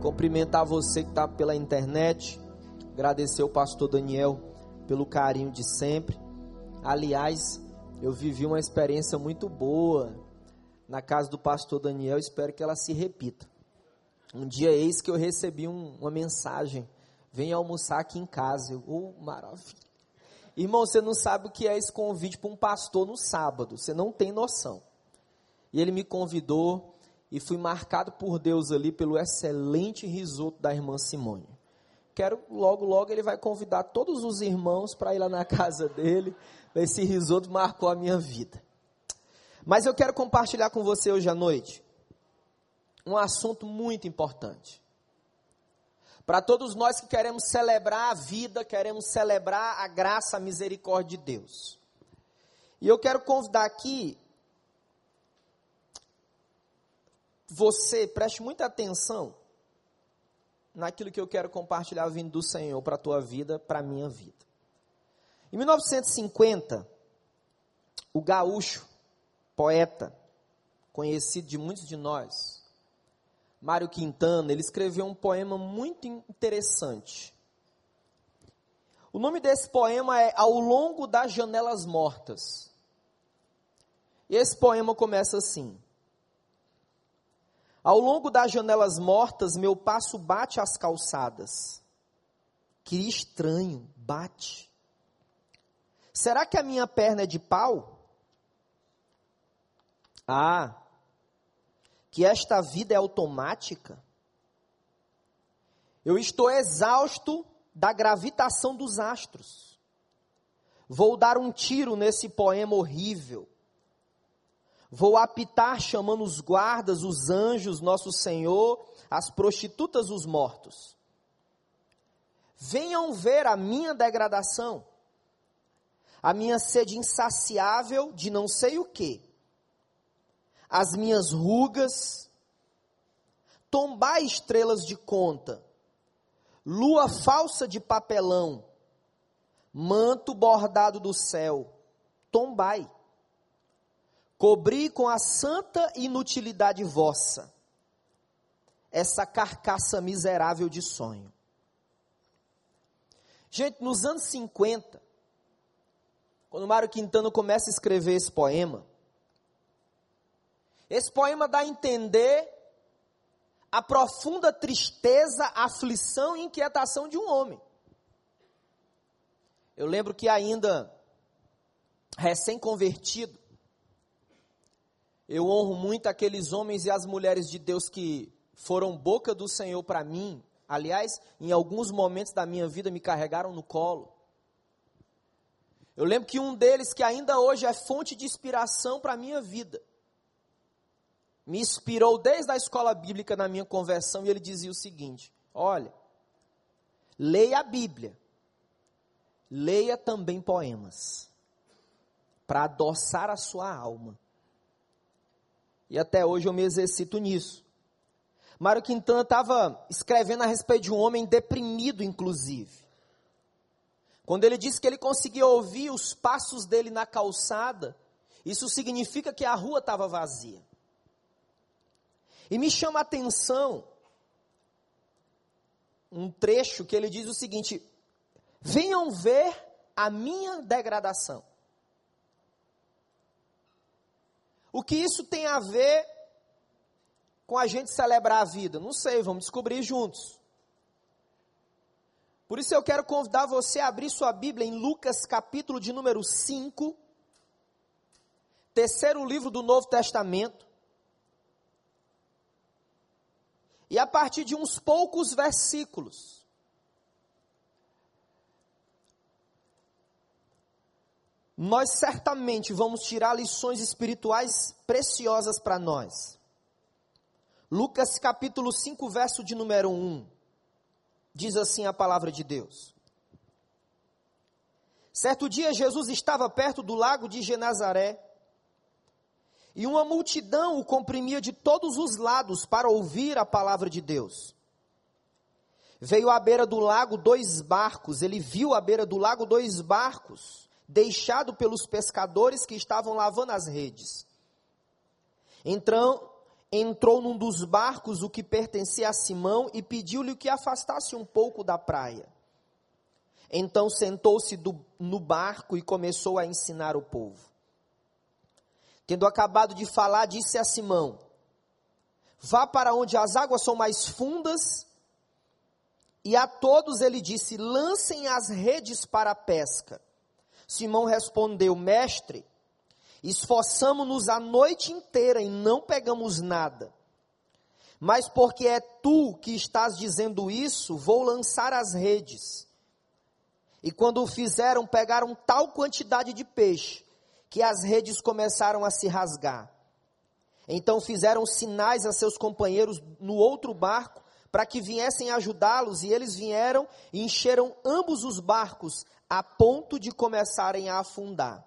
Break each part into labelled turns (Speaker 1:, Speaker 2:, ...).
Speaker 1: Cumprimentar você que está pela internet. Agradecer o pastor Daniel pelo carinho de sempre. Aliás, eu vivi uma experiência muito boa na casa do pastor Daniel. Espero que ela se repita. Um dia, eis que eu recebi um, uma mensagem: Venha almoçar aqui em casa. Eu, oh, maravilha. Irmão, você não sabe o que é esse convite para um pastor no sábado. Você não tem noção. E ele me convidou e fui marcado por Deus ali pelo excelente risoto da irmã Simone. Quero logo, logo ele vai convidar todos os irmãos para ir lá na casa dele. Esse risoto marcou a minha vida. Mas eu quero compartilhar com você hoje à noite um assunto muito importante. Para todos nós que queremos celebrar a vida, queremos celebrar a graça, a misericórdia de Deus. E eu quero convidar aqui você, preste muita atenção naquilo que eu quero compartilhar vindo do Senhor para a tua vida, para a minha vida. Em 1950, o gaúcho, poeta, conhecido de muitos de nós, Mário Quintana, ele escreveu um poema muito interessante. O nome desse poema é Ao Longo das Janelas Mortas. E esse poema começa assim: ao longo das janelas mortas, meu passo bate as calçadas. Que estranho, bate. Será que a minha perna é de pau? Ah, que esta vida é automática? Eu estou exausto da gravitação dos astros. Vou dar um tiro nesse poema horrível Vou apitar chamando os guardas, os anjos, nosso Senhor, as prostitutas, os mortos. Venham ver a minha degradação, a minha sede insaciável de não sei o que, as minhas rugas, tombai estrelas de conta, lua falsa de papelão, manto bordado do céu, tombai Cobri com a santa inutilidade vossa essa carcaça miserável de sonho. Gente, nos anos 50, quando Mário Quintana começa a escrever esse poema, esse poema dá a entender a profunda tristeza, aflição e inquietação de um homem. Eu lembro que ainda recém-convertido, eu honro muito aqueles homens e as mulheres de Deus que foram boca do Senhor para mim. Aliás, em alguns momentos da minha vida me carregaram no colo. Eu lembro que um deles, que ainda hoje é fonte de inspiração para a minha vida, me inspirou desde a escola bíblica na minha conversão e ele dizia o seguinte: Olha, leia a Bíblia, leia também poemas, para adoçar a sua alma e até hoje eu me exercito nisso. Mário Quintana estava escrevendo a respeito de um homem deprimido, inclusive. Quando ele disse que ele conseguia ouvir os passos dele na calçada, isso significa que a rua estava vazia. E me chama a atenção um trecho que ele diz o seguinte: venham ver a minha degradação. O que isso tem a ver com a gente celebrar a vida? Não sei, vamos descobrir juntos. Por isso eu quero convidar você a abrir sua Bíblia em Lucas capítulo de número 5, terceiro livro do Novo Testamento. E a partir de uns poucos versículos, nós certamente vamos tirar lições espirituais preciosas para nós. Lucas capítulo 5, verso de número 1. Diz assim a palavra de Deus. Certo dia Jesus estava perto do lago de Genazaré, e uma multidão o comprimia de todos os lados para ouvir a palavra de Deus. Veio à beira do lago dois barcos, ele viu à beira do lago dois barcos deixado pelos pescadores que estavam lavando as redes. Então, entrou num dos barcos, o que pertencia a Simão, e pediu-lhe que afastasse um pouco da praia. Então sentou-se no barco e começou a ensinar o povo. Tendo acabado de falar, disse a Simão: Vá para onde as águas são mais fundas. E a todos ele disse: Lancem as redes para a pesca. Simão respondeu: Mestre, esforçamo-nos a noite inteira e não pegamos nada. Mas porque é tu que estás dizendo isso, vou lançar as redes. E quando o fizeram, pegaram tal quantidade de peixe que as redes começaram a se rasgar. Então fizeram sinais a seus companheiros no outro barco para que viessem ajudá-los, e eles vieram e encheram ambos os barcos a ponto de começarem a afundar.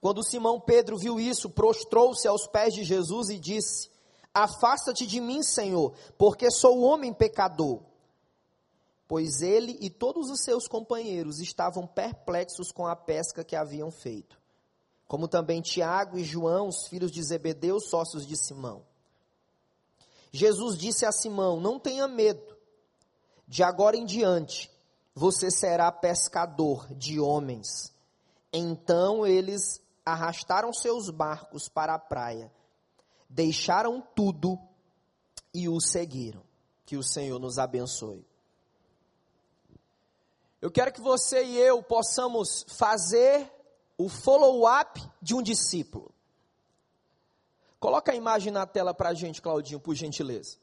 Speaker 1: Quando Simão Pedro viu isso, prostrou-se aos pés de Jesus e disse: Afasta-te de mim, Senhor, porque sou homem pecador. Pois ele e todos os seus companheiros estavam perplexos com a pesca que haviam feito como também Tiago e João, os filhos de Zebedeu, sócios de Simão. Jesus disse a Simão: Não tenha medo, de agora em diante você será pescador de homens. Então eles arrastaram seus barcos para a praia, deixaram tudo e o seguiram. Que o Senhor nos abençoe. Eu quero que você e eu possamos fazer o follow-up de um discípulo. Coloca a imagem na tela para a gente, Claudinho, por gentileza.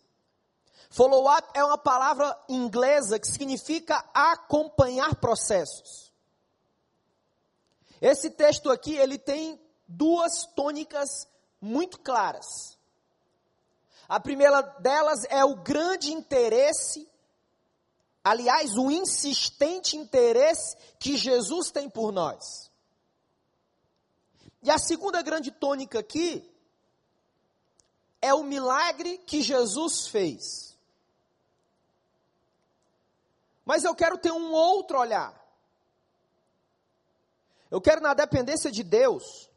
Speaker 1: Follow-up é uma palavra inglesa que significa acompanhar processos. Esse texto aqui, ele tem duas tônicas muito claras. A primeira delas é o grande interesse, aliás, o insistente interesse que Jesus tem por nós. E a segunda grande tônica aqui é o milagre que Jesus fez. Mas eu quero ter um outro olhar. Eu quero, na dependência de Deus,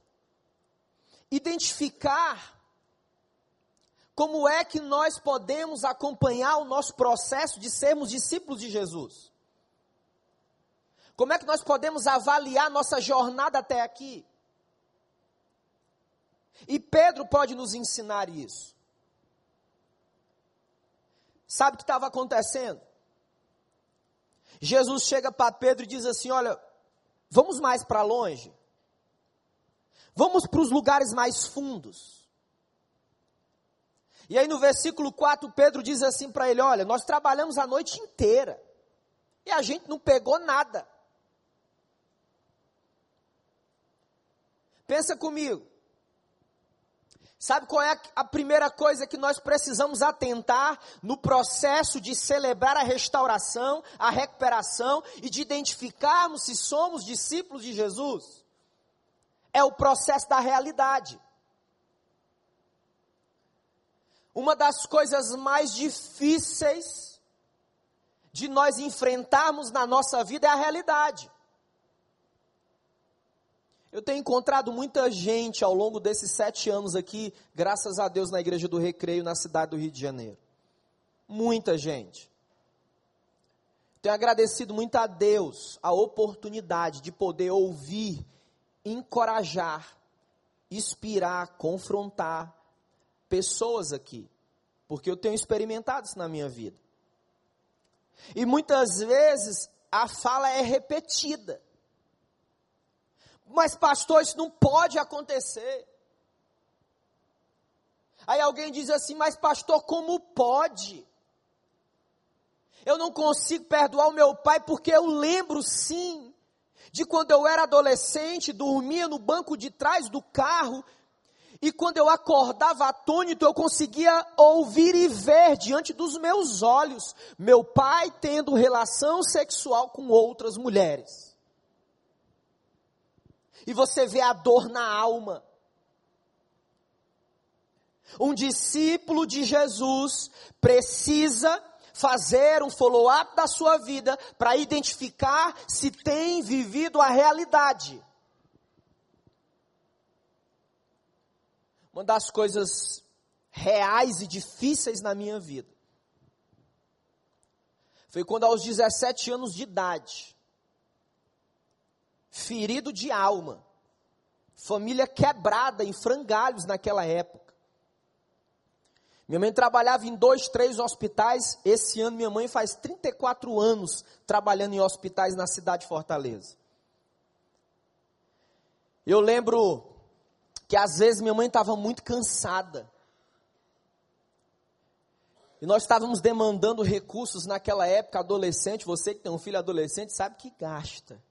Speaker 1: identificar como é que nós podemos acompanhar o nosso processo de sermos discípulos de Jesus. Como é que nós podemos avaliar nossa jornada até aqui? E Pedro pode nos ensinar isso. Sabe o que estava acontecendo? Jesus chega para Pedro e diz assim: Olha, vamos mais para longe. Vamos para os lugares mais fundos. E aí no versículo 4, Pedro diz assim para ele: Olha, nós trabalhamos a noite inteira e a gente não pegou nada. Pensa comigo. Sabe qual é a primeira coisa que nós precisamos atentar no processo de celebrar a restauração, a recuperação e de identificarmos se somos discípulos de Jesus? É o processo da realidade. Uma das coisas mais difíceis de nós enfrentarmos na nossa vida é a realidade. Eu tenho encontrado muita gente ao longo desses sete anos aqui, graças a Deus, na Igreja do Recreio, na cidade do Rio de Janeiro. Muita gente. Tenho agradecido muito a Deus a oportunidade de poder ouvir, encorajar, inspirar, confrontar pessoas aqui, porque eu tenho experimentado isso na minha vida. E muitas vezes a fala é repetida. Mas, pastor, isso não pode acontecer. Aí alguém diz assim: Mas, pastor, como pode? Eu não consigo perdoar o meu pai porque eu lembro sim de quando eu era adolescente, dormia no banco de trás do carro e quando eu acordava atônito, eu conseguia ouvir e ver diante dos meus olhos meu pai tendo relação sexual com outras mulheres e você vê a dor na alma. Um discípulo de Jesus precisa fazer um follow-up da sua vida para identificar se tem vivido a realidade. Uma das coisas reais e difíceis na minha vida. Foi quando, aos 17 anos de idade, ferido de alma, família quebrada em frangalhos naquela época. Minha mãe trabalhava em dois, três hospitais. Esse ano, minha mãe faz 34 anos trabalhando em hospitais na cidade de Fortaleza. Eu lembro que às vezes minha mãe estava muito cansada. E nós estávamos demandando recursos naquela época, adolescente. Você que tem um filho adolescente sabe que gasta.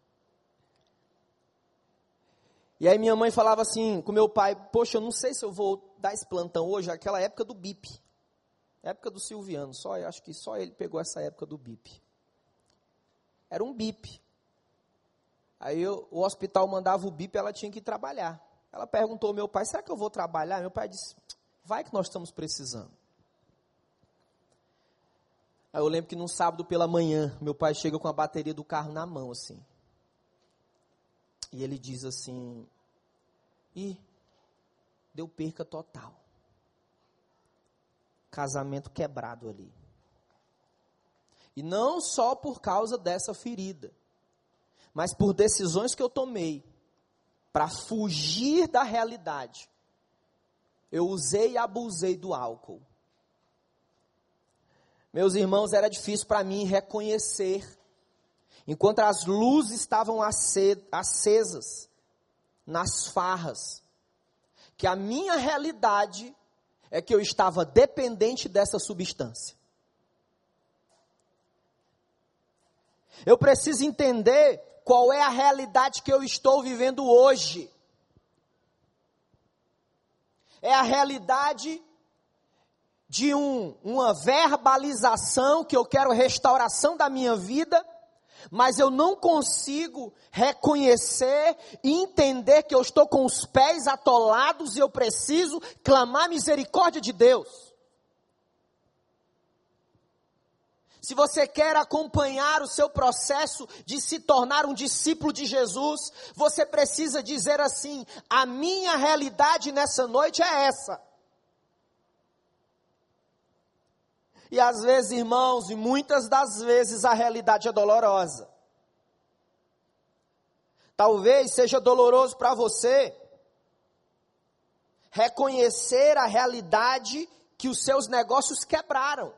Speaker 1: E aí minha mãe falava assim com meu pai: Poxa, eu não sei se eu vou dar esse plantão hoje, aquela época do BIP. Época do Silviano, só, acho que só ele pegou essa época do BIP. Era um BIP. Aí eu, o hospital mandava o BIP, ela tinha que trabalhar. Ela perguntou ao meu pai: será que eu vou trabalhar? Meu pai disse: vai que nós estamos precisando. Aí eu lembro que num sábado pela manhã, meu pai chega com a bateria do carro na mão, assim. E ele diz assim: e deu perca total. Casamento quebrado ali. E não só por causa dessa ferida, mas por decisões que eu tomei para fugir da realidade. Eu usei e abusei do álcool. Meus irmãos, era difícil para mim reconhecer, enquanto as luzes estavam acesas nas farras, que a minha realidade é que eu estava dependente dessa substância. Eu preciso entender qual é a realidade que eu estou vivendo hoje. É a realidade de um, uma verbalização que eu quero restauração da minha vida, mas eu não consigo reconhecer e entender que eu estou com os pés atolados e eu preciso clamar misericórdia de Deus. Se você quer acompanhar o seu processo de se tornar um discípulo de Jesus, você precisa dizer assim: a minha realidade nessa noite é essa. E às vezes, irmãos, e muitas das vezes a realidade é dolorosa. Talvez seja doloroso para você reconhecer a realidade que os seus negócios quebraram.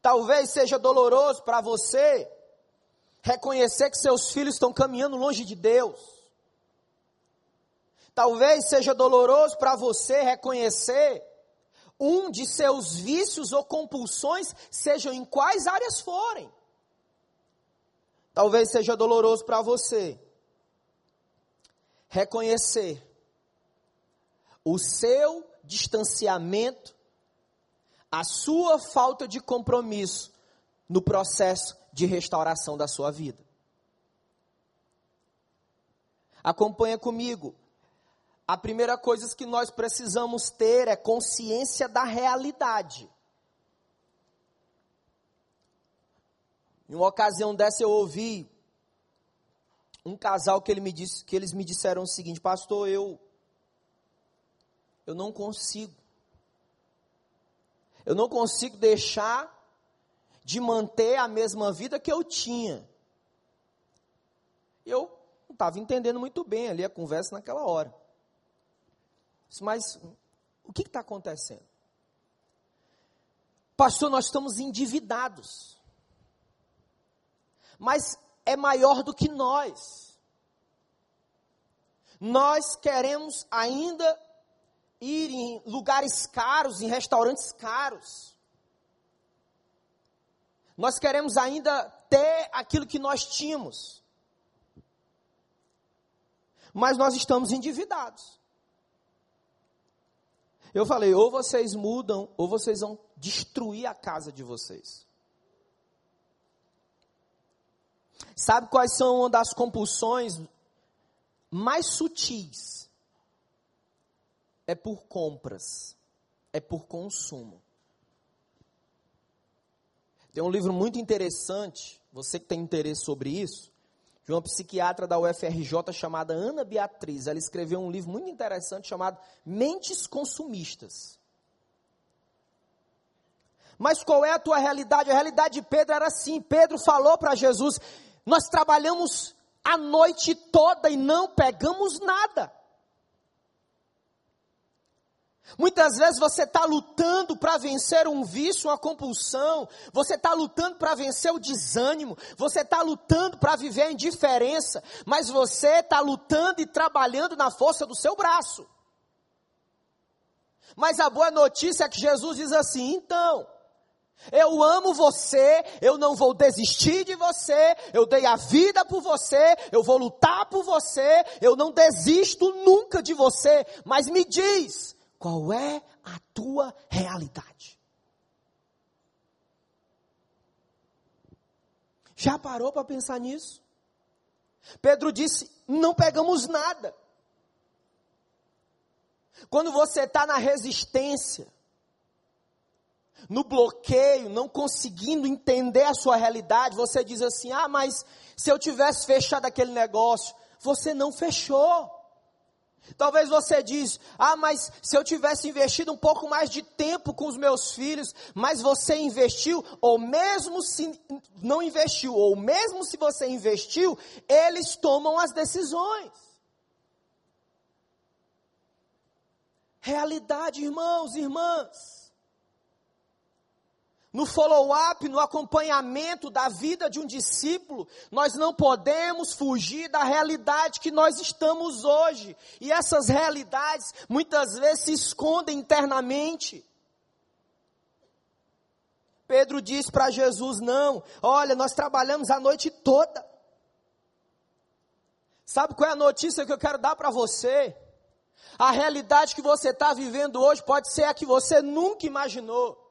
Speaker 1: Talvez seja doloroso para você reconhecer que seus filhos estão caminhando longe de Deus. Talvez seja doloroso para você reconhecer um de seus vícios ou compulsões, sejam em quais áreas forem. Talvez seja doloroso para você reconhecer o seu distanciamento a sua falta de compromisso no processo de restauração da sua vida. Acompanha comigo. A primeira coisa que nós precisamos ter é consciência da realidade. Em uma ocasião dessa eu ouvi um casal que, ele me disse, que eles me disseram o seguinte, pastor, eu eu não consigo eu não consigo deixar de manter a mesma vida que eu tinha. Eu não estava entendendo muito bem ali a conversa naquela hora. Mas o que está acontecendo? Pastor, nós estamos endividados. Mas é maior do que nós. Nós queremos ainda ir em lugares caros, em restaurantes caros. Nós queremos ainda ter aquilo que nós tínhamos. Mas nós estamos endividados. Eu falei, ou vocês mudam, ou vocês vão destruir a casa de vocês. Sabe quais são uma das compulsões mais sutis é por compras, é por consumo. Tem um livro muito interessante, você que tem interesse sobre isso, de uma psiquiatra da UFRJ chamada Ana Beatriz. Ela escreveu um livro muito interessante chamado Mentes Consumistas. Mas qual é a tua realidade? A realidade de Pedro era assim: Pedro falou para Jesus: Nós trabalhamos a noite toda e não pegamos nada. Muitas vezes você está lutando para vencer um vício, uma compulsão, você está lutando para vencer o desânimo, você está lutando para viver a indiferença, mas você está lutando e trabalhando na força do seu braço. Mas a boa notícia é que Jesus diz assim: então, eu amo você, eu não vou desistir de você, eu dei a vida por você, eu vou lutar por você, eu não desisto nunca de você, mas me diz, qual é a tua realidade? Já parou para pensar nisso? Pedro disse: não pegamos nada. Quando você está na resistência, no bloqueio, não conseguindo entender a sua realidade, você diz assim: ah, mas se eu tivesse fechado aquele negócio, você não fechou. Talvez você diz: "Ah, mas se eu tivesse investido um pouco mais de tempo com os meus filhos, mas você investiu, ou mesmo se não investiu, ou mesmo se você investiu, eles tomam as decisões." Realidade, irmãos e irmãs no follow-up, no acompanhamento da vida de um discípulo, nós não podemos fugir da realidade que nós estamos hoje. E essas realidades muitas vezes se escondem internamente. Pedro diz para Jesus: Não, olha, nós trabalhamos a noite toda. Sabe qual é a notícia que eu quero dar para você? A realidade que você está vivendo hoje pode ser a que você nunca imaginou.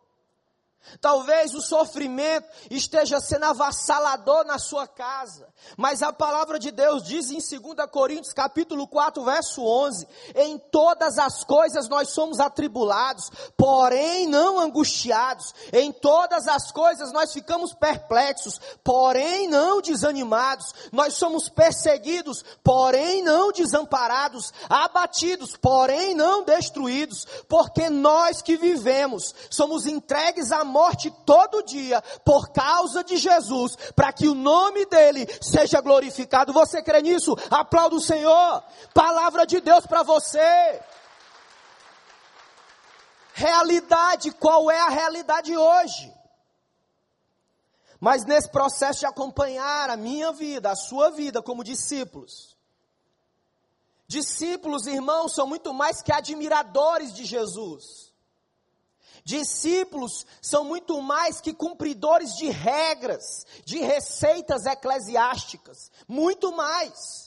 Speaker 1: Talvez o sofrimento esteja sendo avassalador na sua casa, mas a palavra de Deus diz em 2 Coríntios capítulo 4, verso 11: Em todas as coisas nós somos atribulados, porém não angustiados. Em todas as coisas nós ficamos perplexos, porém não desanimados. Nós somos perseguidos, porém não desamparados, abatidos, porém não destruídos, porque nós que vivemos somos entregues à morte todo dia por causa de Jesus, para que o nome dele seja glorificado. Você crê nisso? Aplauda o Senhor. Palavra de Deus para você. Realidade, qual é a realidade hoje? Mas nesse processo de acompanhar a minha vida, a sua vida como discípulos, discípulos, irmãos, são muito mais que admiradores de Jesus. Discípulos são muito mais que cumpridores de regras, de receitas eclesiásticas, muito mais.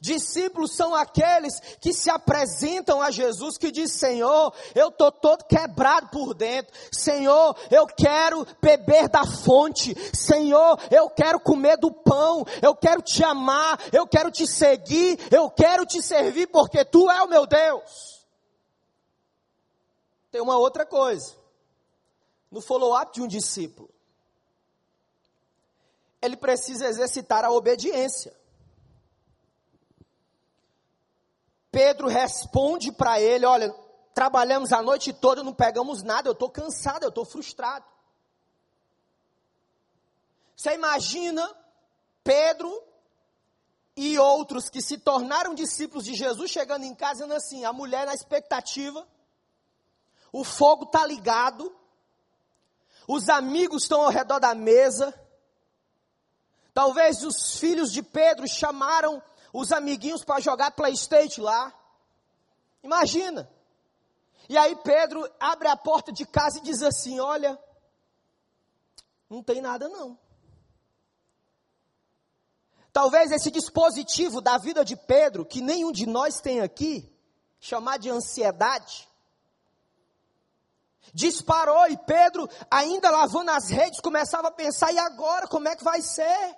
Speaker 1: Discípulos são aqueles que se apresentam a Jesus, que diz: Senhor, eu estou todo quebrado por dentro. Senhor, eu quero beber da fonte. Senhor, eu quero comer do pão. Eu quero te amar. Eu quero te seguir. Eu quero te servir porque tu é o meu Deus. Tem uma outra coisa. No follow-up de um discípulo, ele precisa exercitar a obediência. Pedro responde para ele: Olha, trabalhamos a noite toda, não pegamos nada, eu estou cansado, eu estou frustrado. Você imagina Pedro e outros que se tornaram discípulos de Jesus chegando em casa dizendo assim: a mulher na expectativa, o fogo está ligado, os amigos estão ao redor da mesa. Talvez os filhos de Pedro chamaram os amiguinhos para jogar Playstation lá. Imagina. E aí Pedro abre a porta de casa e diz assim: Olha, não tem nada não. Talvez esse dispositivo da vida de Pedro, que nenhum de nós tem aqui, chamar de ansiedade, disparou e Pedro, ainda lavando as redes, começava a pensar: e agora, como é que vai ser?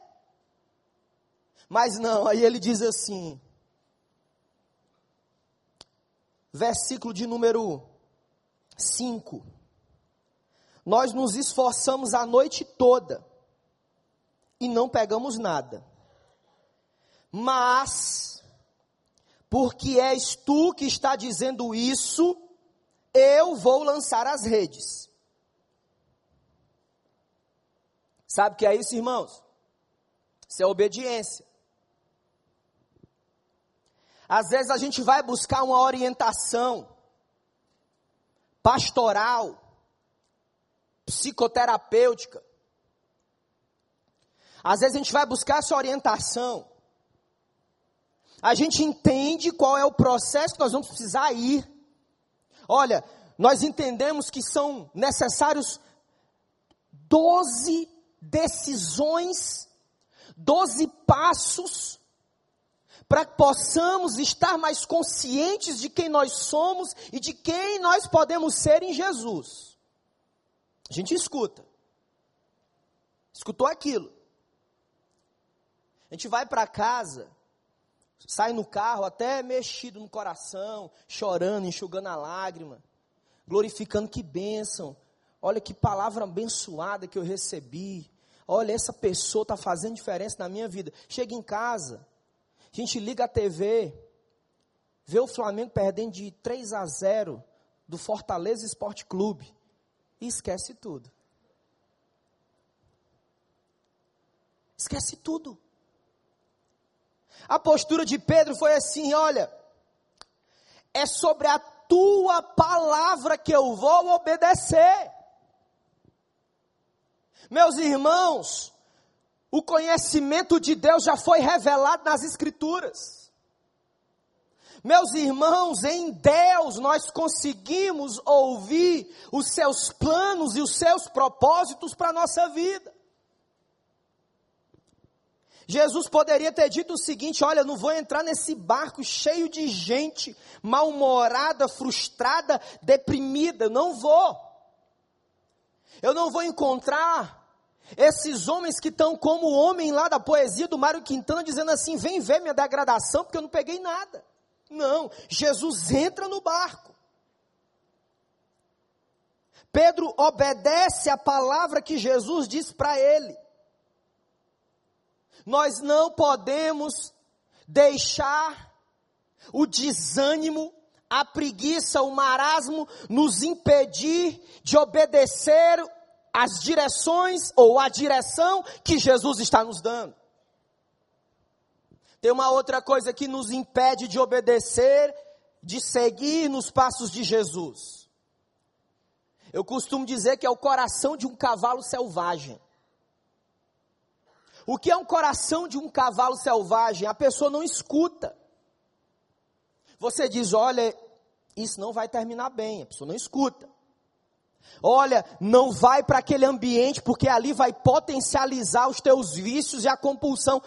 Speaker 1: Mas não, aí ele diz assim, versículo de número 5: Nós nos esforçamos a noite toda e não pegamos nada. Mas, porque és tu que está dizendo isso, eu vou lançar as redes. Sabe o que é isso, irmãos? Isso é obediência. Às vezes a gente vai buscar uma orientação pastoral, psicoterapêutica. Às vezes a gente vai buscar essa orientação. A gente entende qual é o processo que nós vamos precisar ir. Olha, nós entendemos que são necessários 12 decisões, 12 passos para que possamos estar mais conscientes de quem nós somos e de quem nós podemos ser em Jesus. A gente escuta. Escutou aquilo. A gente vai para casa, sai no carro até mexido no coração, chorando, enxugando a lágrima, glorificando que bênção. Olha que palavra abençoada que eu recebi. Olha, essa pessoa está fazendo diferença na minha vida. Chega em casa, a gente liga a TV, vê o Flamengo perdendo de 3 a 0 do Fortaleza Esporte Clube e esquece tudo. Esquece tudo. A postura de Pedro foi assim: olha, é sobre a tua palavra que eu vou obedecer. Meus irmãos, o conhecimento de Deus já foi revelado nas Escrituras. Meus irmãos, em Deus nós conseguimos ouvir os seus planos e os seus propósitos para a nossa vida. Jesus poderia ter dito o seguinte: olha, não vou entrar nesse barco cheio de gente mal-humorada, frustrada, deprimida, não vou. Eu não vou encontrar esses homens que estão como o homem lá da poesia do Mário Quintana, dizendo assim: vem ver minha degradação, porque eu não peguei nada. Não, Jesus entra no barco. Pedro obedece a palavra que Jesus diz para ele. Nós não podemos deixar o desânimo, a preguiça, o marasmo nos impedir de obedecer as direções ou a direção que Jesus está nos dando. Tem uma outra coisa que nos impede de obedecer, de seguir nos passos de Jesus. Eu costumo dizer que é o coração de um cavalo selvagem. O que é um coração de um cavalo selvagem? A pessoa não escuta. Você diz: olha, isso não vai terminar bem, a pessoa não escuta. Olha, não vai para aquele ambiente porque ali vai potencializar os teus vícios e a compulsão.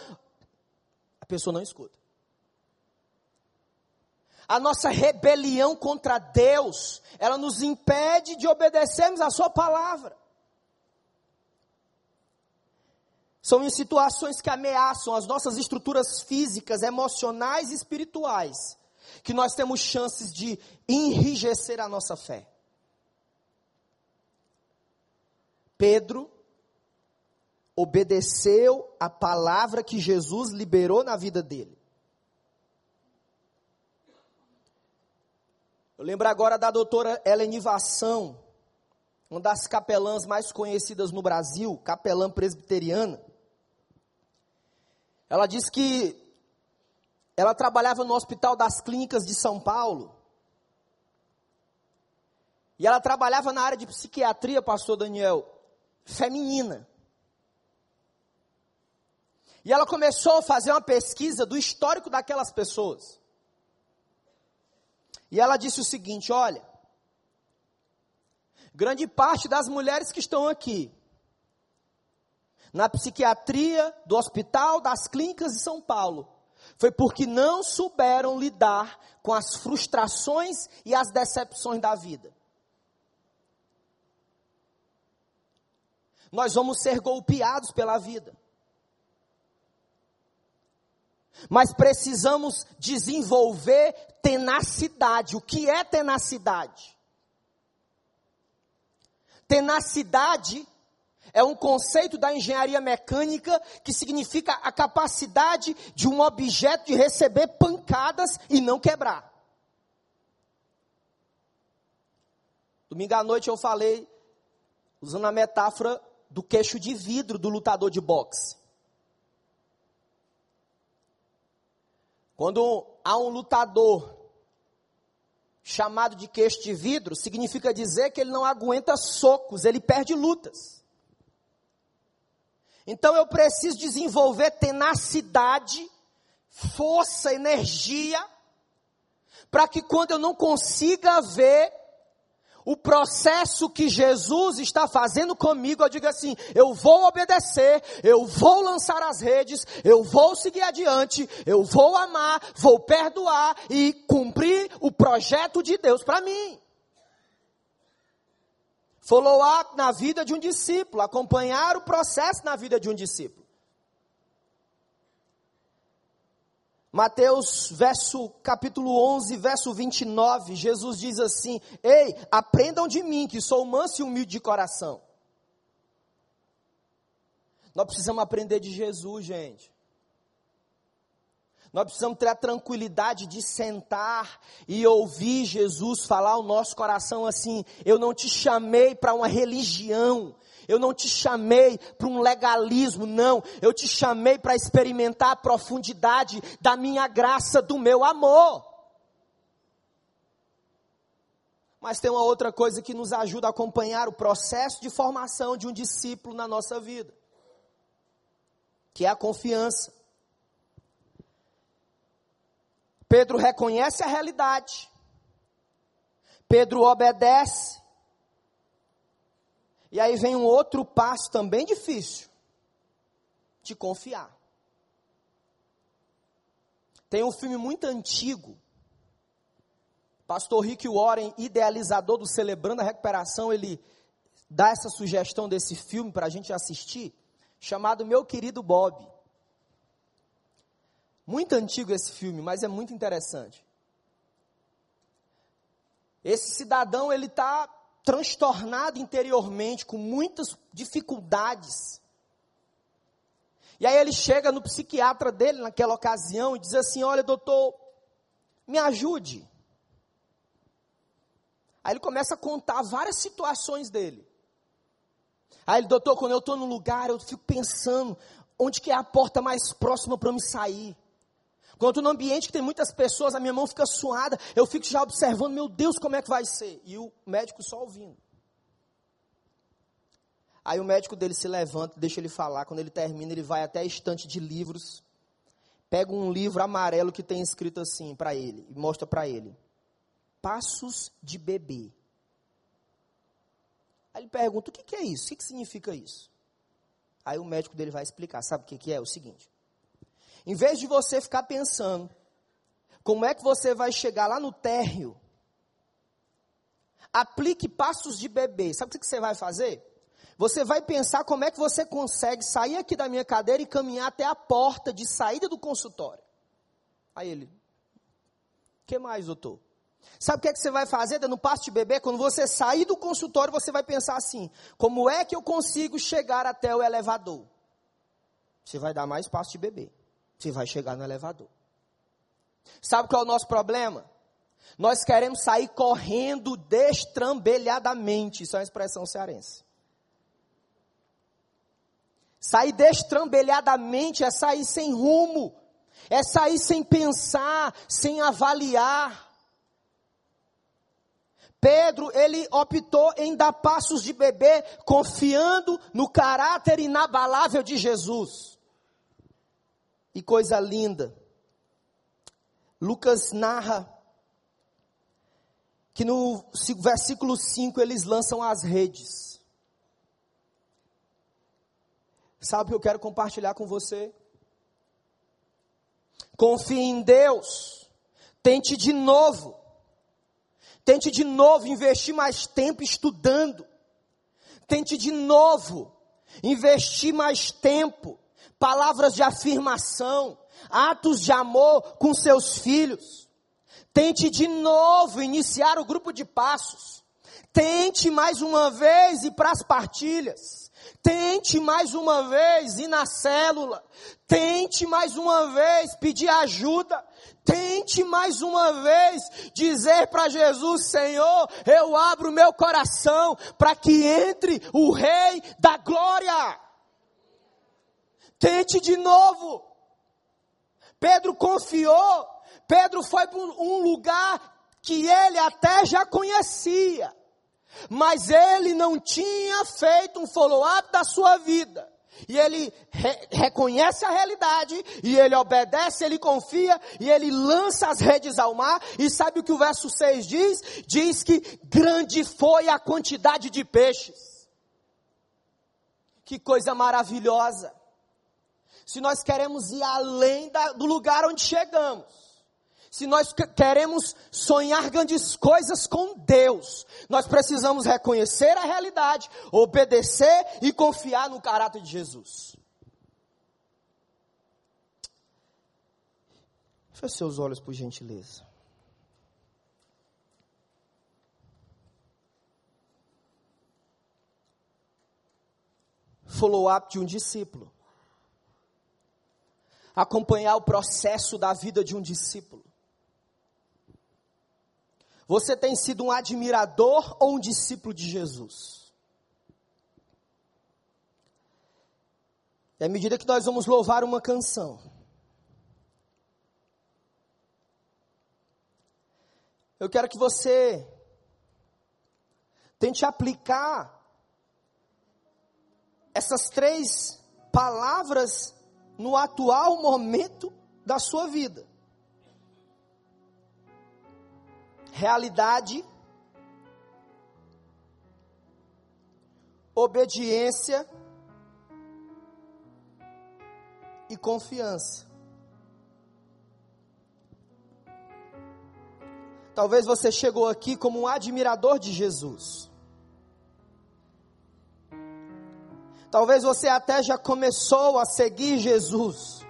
Speaker 1: A pessoa não escuta. A nossa rebelião contra Deus, ela nos impede de obedecermos a Sua palavra. São em situações que ameaçam as nossas estruturas físicas, emocionais e espirituais que nós temos chances de enrijecer a nossa fé. Pedro obedeceu a palavra que Jesus liberou na vida dele. Eu lembro agora da doutora Helene Vação, uma das capelãs mais conhecidas no Brasil, capelã presbiteriana. Ela disse que ela trabalhava no Hospital das Clínicas de São Paulo. E ela trabalhava na área de psiquiatria, pastor Daniel feminina. E ela começou a fazer uma pesquisa do histórico daquelas pessoas. E ela disse o seguinte: olha, grande parte das mulheres que estão aqui, na psiquiatria do hospital, das clínicas de São Paulo, foi porque não souberam lidar com as frustrações e as decepções da vida. nós vamos ser golpeados pela vida. Mas precisamos desenvolver tenacidade. O que é tenacidade? Tenacidade é um conceito da engenharia mecânica que significa a capacidade de um objeto de receber pancadas e não quebrar. Domingo à noite eu falei, usando a metáfora do queixo de vidro do lutador de boxe. Quando há um lutador chamado de queixo de vidro, significa dizer que ele não aguenta socos, ele perde lutas. Então eu preciso desenvolver tenacidade, força, energia, para que quando eu não consiga ver o processo que Jesus está fazendo comigo, eu digo assim: eu vou obedecer, eu vou lançar as redes, eu vou seguir adiante, eu vou amar, vou perdoar e cumprir o projeto de Deus para mim. Follow-up na vida de um discípulo, acompanhar o processo na vida de um discípulo. Mateus, verso, capítulo 11, verso 29, Jesus diz assim: Ei, aprendam de mim, que sou manso e humilde de coração. Nós precisamos aprender de Jesus, gente. Nós precisamos ter a tranquilidade de sentar e ouvir Jesus falar ao nosso coração assim: Eu não te chamei para uma religião, eu não te chamei para um legalismo, não. Eu te chamei para experimentar a profundidade da minha graça, do meu amor. Mas tem uma outra coisa que nos ajuda a acompanhar o processo de formação de um discípulo na nossa vida, que é a confiança. Pedro reconhece a realidade. Pedro obedece. E aí vem um outro passo também difícil: de confiar. Tem um filme muito antigo, pastor Rick Warren, idealizador do Celebrando a Recuperação, ele dá essa sugestão desse filme para a gente assistir, chamado Meu Querido Bob. Muito antigo esse filme, mas é muito interessante. Esse cidadão, ele está transtornado interiormente, com muitas dificuldades. E aí ele chega no psiquiatra dele naquela ocasião e diz assim: Olha, doutor, me ajude. Aí ele começa a contar várias situações dele. Aí ele, doutor, quando eu estou no lugar, eu fico pensando onde que é a porta mais próxima para me sair. Quando estou no ambiente que tem muitas pessoas, a minha mão fica suada, eu fico já observando, meu Deus, como é que vai ser? E o médico só ouvindo. Aí o médico dele se levanta, deixa ele falar. Quando ele termina, ele vai até a estante de livros, pega um livro amarelo que tem escrito assim para ele e mostra para ele: Passos de bebê. Aí ele pergunta: o que, que é isso? O que, que significa isso? Aí o médico dele vai explicar: sabe o que, que é o seguinte: em vez de você ficar pensando como é que você vai chegar lá no térreo, aplique passos de bebê. Sabe o que você vai fazer? Você vai pensar como é que você consegue sair aqui da minha cadeira e caminhar até a porta de saída do consultório. Aí ele, que mais, doutor? Sabe o que, é que você vai fazer dando passo de bebê? Quando você sair do consultório, você vai pensar assim: como é que eu consigo chegar até o elevador? Você vai dar mais passo de bebê você vai chegar no elevador. Sabe qual é o nosso problema? Nós queremos sair correndo destrambelhadamente. Isso é uma expressão cearense. Sair destrambelhadamente é sair sem rumo, é sair sem pensar, sem avaliar. Pedro, ele optou em dar passos de bebê, confiando no caráter inabalável de Jesus. E coisa linda. Lucas narra que no versículo 5 eles lançam as redes. Sabe o que eu quero compartilhar com você? Confie em Deus. Tente de novo. Tente de novo investir mais tempo estudando. Tente de novo investir mais tempo palavras de afirmação, atos de amor com seus filhos. Tente de novo iniciar o grupo de passos. Tente mais uma vez ir para as partilhas. Tente mais uma vez ir na célula. Tente mais uma vez pedir ajuda. Tente mais uma vez dizer para Jesus: Senhor, eu abro meu coração para que entre o Rei da Glória. Tente de novo. Pedro confiou. Pedro foi para um lugar que ele até já conhecia, mas ele não tinha feito um follow-up da sua vida. E ele re reconhece a realidade, e ele obedece, ele confia, e ele lança as redes ao mar. E sabe o que o verso 6 diz? Diz que grande foi a quantidade de peixes. Que coisa maravilhosa. Se nós queremos ir além da, do lugar onde chegamos, se nós queremos sonhar grandes coisas com Deus, nós precisamos reconhecer a realidade, obedecer e confiar no caráter de Jesus. Feche seus olhos, por gentileza. Follow-up de um discípulo. Acompanhar o processo da vida de um discípulo. Você tem sido um admirador ou um discípulo de Jesus? E à medida que nós vamos louvar uma canção, eu quero que você tente aplicar essas três palavras no atual momento da sua vida. realidade, obediência e confiança. Talvez você chegou aqui como um admirador de Jesus. Talvez você até já começou a seguir Jesus.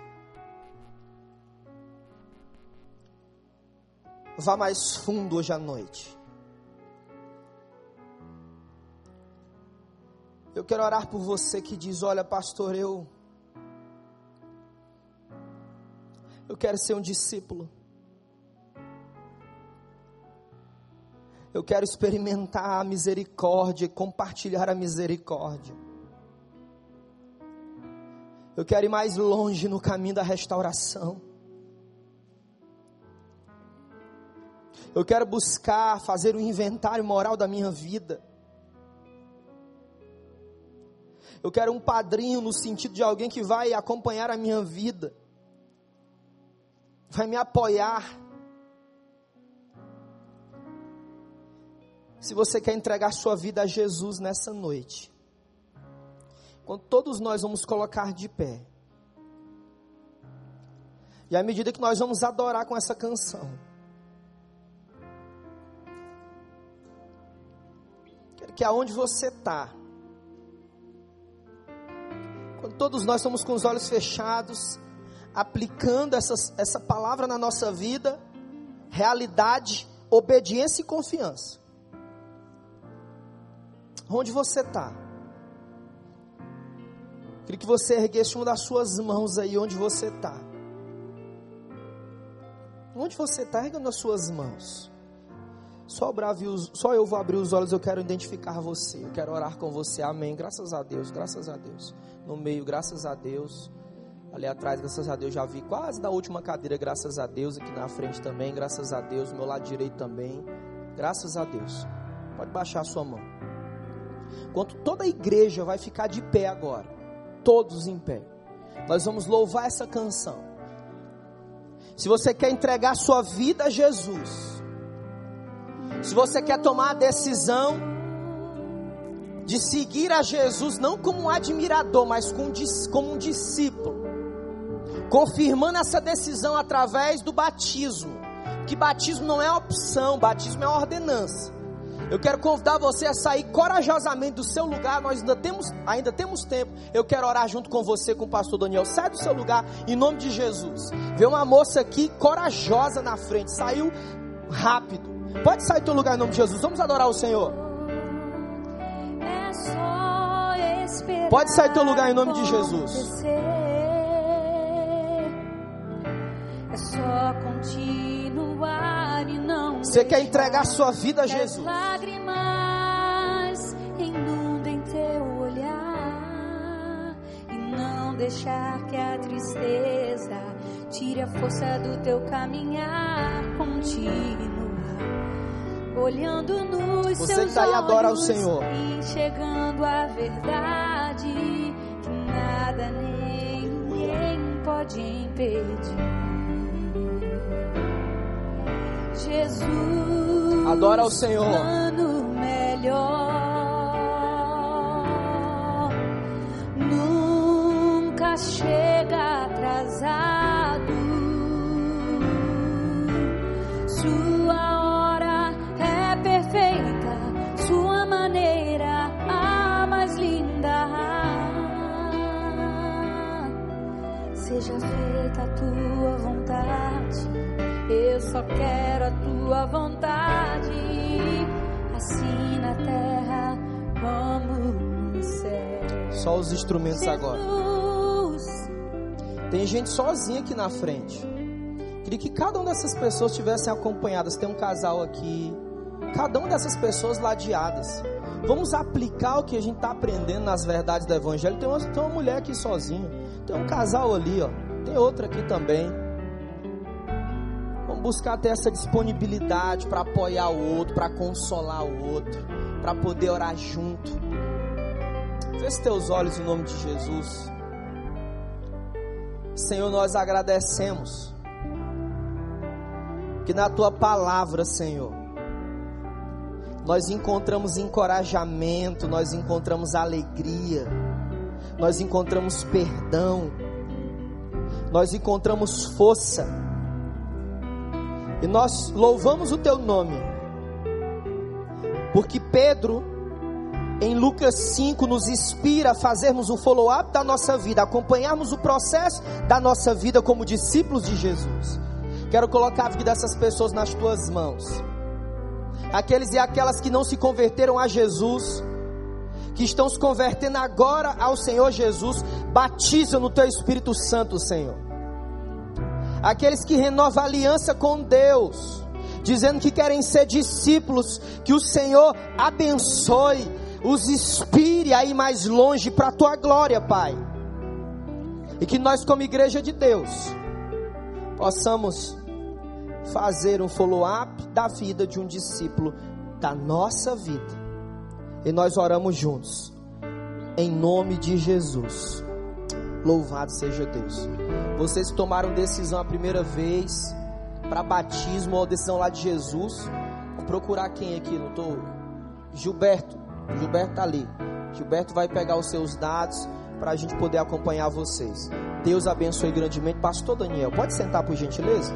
Speaker 1: Vá mais fundo hoje à noite. Eu quero orar por você que diz: Olha, pastor, eu. Eu quero ser um discípulo. Eu quero experimentar a misericórdia e compartilhar a misericórdia. Eu quero ir mais longe no caminho da restauração. Eu quero buscar fazer um inventário moral da minha vida. Eu quero um padrinho no sentido de alguém que vai acompanhar a minha vida, vai me apoiar. Se você quer entregar sua vida a Jesus nessa noite, quando todos nós vamos colocar de pé, e à medida que nós vamos adorar com essa canção, que aonde você está, quando todos nós estamos com os olhos fechados, aplicando essas, essa palavra na nossa vida, realidade, obediência e confiança. Onde você está? Queria que você erguesse uma das suas mãos aí onde você está. Onde você está? Erga nas suas mãos. Só, só eu vou abrir os olhos, eu quero identificar você, eu quero orar com você, amém. Graças a Deus, graças a Deus. No meio, graças a Deus. Ali atrás, graças a Deus, já vi quase da última cadeira, graças a Deus. Aqui na frente também, graças a Deus. Meu lado direito também, graças a Deus. Pode baixar a sua mão. Enquanto toda a igreja vai ficar de pé agora, todos em pé, nós vamos louvar essa canção. Se você quer entregar sua vida a Jesus, se você quer tomar a decisão de seguir a Jesus, não como um admirador, mas como um discípulo, confirmando essa decisão através do batismo, que batismo não é opção, batismo é ordenança. Eu quero convidar você a sair corajosamente do seu lugar. Nós ainda temos, ainda temos tempo. Eu quero orar junto com você, com o pastor Daniel. Sai do seu lugar em nome de Jesus. Vê uma moça aqui corajosa na frente. Saiu rápido. Pode sair do teu lugar em nome de Jesus. Vamos adorar o Senhor. Pode sair do teu lugar em nome de Jesus.
Speaker 2: É só não.
Speaker 1: Você quer entregar sua vida a Jesus?
Speaker 2: lágrimas inundem teu olhar e não deixar que a tristeza tire a força do teu caminhar. Continua olhando nos
Speaker 1: Você
Speaker 2: seus
Speaker 1: tá aí, adora ao
Speaker 2: olhos,
Speaker 1: Senhor.
Speaker 2: enxergando a verdade que nada nem ninguém pode impedir. Jesus,
Speaker 1: Adora ao Senhor.
Speaker 2: melhor nunca chega atrasado. Sua hora é perfeita, sua maneira a mais linda. Seja feita a tua vontade, eu só quero a tua vontade, assim na terra como no céu.
Speaker 1: Só os instrumentos agora.
Speaker 2: Jesus,
Speaker 1: Tem gente sozinha aqui na frente. Queria que cada uma dessas pessoas estivessem acompanhadas. Tem um casal aqui. Cada uma dessas pessoas ladeadas. Vamos aplicar o que a gente está aprendendo nas verdades do Evangelho. Tem uma, tem uma mulher aqui sozinha. Tem um casal ali, ó. Tem outra aqui também. Buscar ter essa disponibilidade para apoiar o outro, para consolar o outro, para poder orar junto. Feche teus olhos em nome de Jesus. Senhor, nós agradecemos que na tua palavra, Senhor, nós encontramos encorajamento, nós encontramos alegria, nós encontramos perdão, nós encontramos força, e nós louvamos o teu nome, porque Pedro, em Lucas 5, nos inspira a fazermos o follow-up da nossa vida, acompanharmos o processo da nossa vida como discípulos de Jesus. Quero colocar a vida dessas pessoas nas tuas mãos. Aqueles e aquelas que não se converteram a Jesus, que estão se convertendo agora ao Senhor Jesus, batiza no teu Espírito Santo, Senhor. Aqueles que renovam a aliança com Deus, dizendo que querem ser discípulos, que o Senhor abençoe, os inspire a ir mais longe para a tua glória, Pai. E que nós, como igreja de Deus, possamos fazer um follow-up da vida de um discípulo da nossa vida. E nós oramos juntos, em nome de Jesus. Louvado seja Deus. Vocês que tomaram decisão a primeira vez para batismo ou decisão lá de Jesus, vou procurar quem aqui, não tô Gilberto. Gilberto tá ali. Gilberto vai pegar os seus dados para a gente poder acompanhar vocês. Deus abençoe grandemente. Pastor Daniel, pode sentar por gentileza?